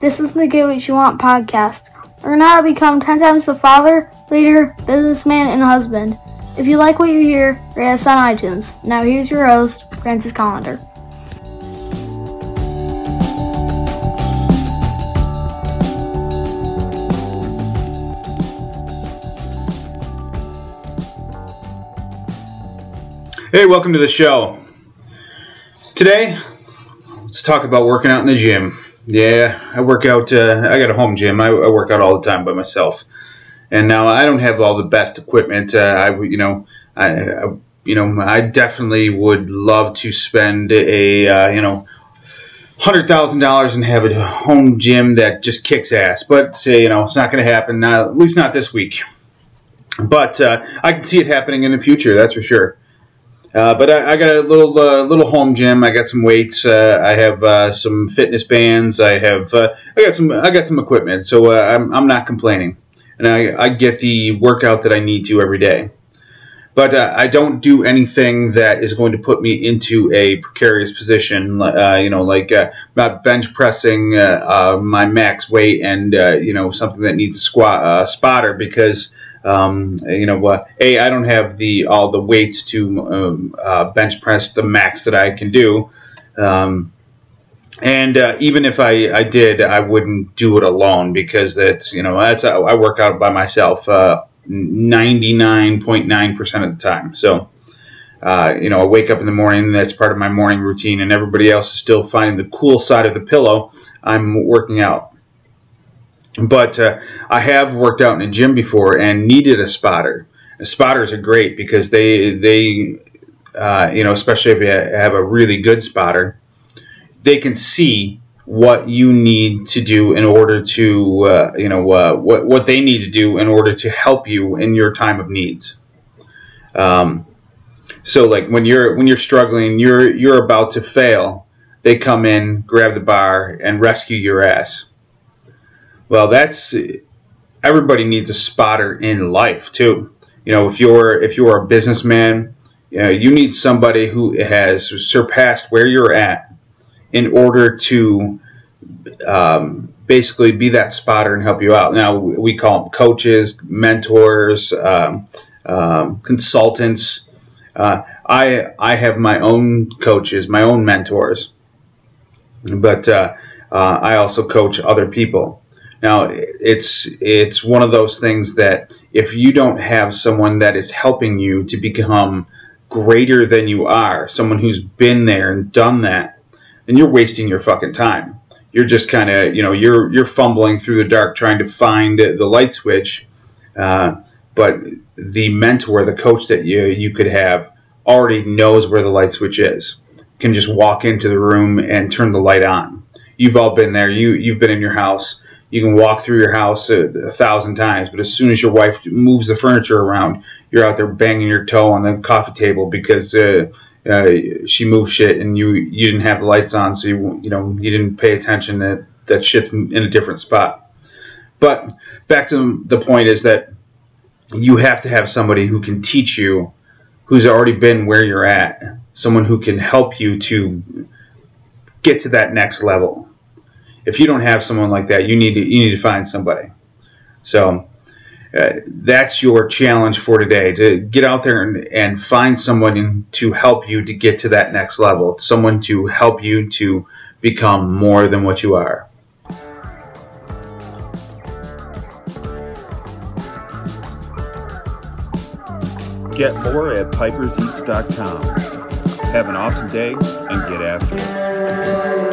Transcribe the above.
This is the Get What You Want podcast. Learn how to become 10 times the father, leader, businessman, and husband. If you like what you hear, rate us on iTunes. Now here's your host, Francis Collender. Hey, welcome to the show. Today, let's talk about working out in the gym. Yeah, I work out. Uh, I got a home gym. I, I, work out all the time by myself, and now I don't have all the best equipment. Uh, I, you know, I, I, you know, I definitely would love to spend a, uh, you know, hundred thousand dollars and have a home gym that just kicks ass. But say, you know, it's not going to happen. Not, at least not this week. But uh, I can see it happening in the future. That's for sure. Uh, but I, I, got a little uh, little home gym. I got some weights. Uh, I have uh, some fitness bands. I have uh, I got some I got some equipment. So I'm, I'm not complaining, and I, I get the workout that I need to every day. But I don't do anything that is going to put me into a precarious position. you know, like not bench pressing my max weight and you know something that needs a squat spotter because um, you know, uh, a I don't have the all the weights to um, uh, bench press the max that I can do, um, and uh, even if I, I did, I wouldn't do it alone because that's you know that's I work out by myself uh, ninety nine point nine percent of the time. So. Uh, you know, I wake up in the morning, that's part of my morning routine, and everybody else is still finding the cool side of the pillow. I'm working out but uh, I have worked out in a gym before and needed a spotter. spotters are great because they they uh, you know especially if you have a really good spotter, they can see what you need to do in order to uh, you know uh, what what they need to do in order to help you in your time of needs. Um, so like when you're when you're struggling, you're you're about to fail. They come in, grab the bar, and rescue your ass well, that's everybody needs a spotter in life too. You know, if you're if you're a businessman, you, know, you need somebody who has surpassed where you're at in order to um, basically be that spotter and help you out. Now we call them coaches, mentors, um, um, consultants. Uh, I I have my own coaches, my own mentors, but uh, uh, I also coach other people. Now, it's it's one of those things that if you don't have someone that is helping you to become greater than you are, someone who's been there and done that, then you're wasting your fucking time. You're just kind of you know you're you're fumbling through the dark trying to find the light switch, uh, but the mentor, the coach that you you could have already knows where the light switch is. Can just walk into the room and turn the light on. You've all been there. You you've been in your house you can walk through your house a, a, thousand times, but as soon as your wife moves the furniture around, you're out there banging your toe on the coffee table because uh, uh, she moved shit and you you didn't have the lights on, so you you know you didn't pay attention that that shit's in a different spot. But back to the point is that you have to have somebody who can teach you, who's already been where you're at, someone who can help you to get to that next level if you don't have someone like that, you need to you need to find somebody. So uh, that's your challenge for today to get out there and, and find someone to help you to get to that next level. Someone to help you to become more than what you are. Get more at piperseats.com. Have an awesome day and get after it.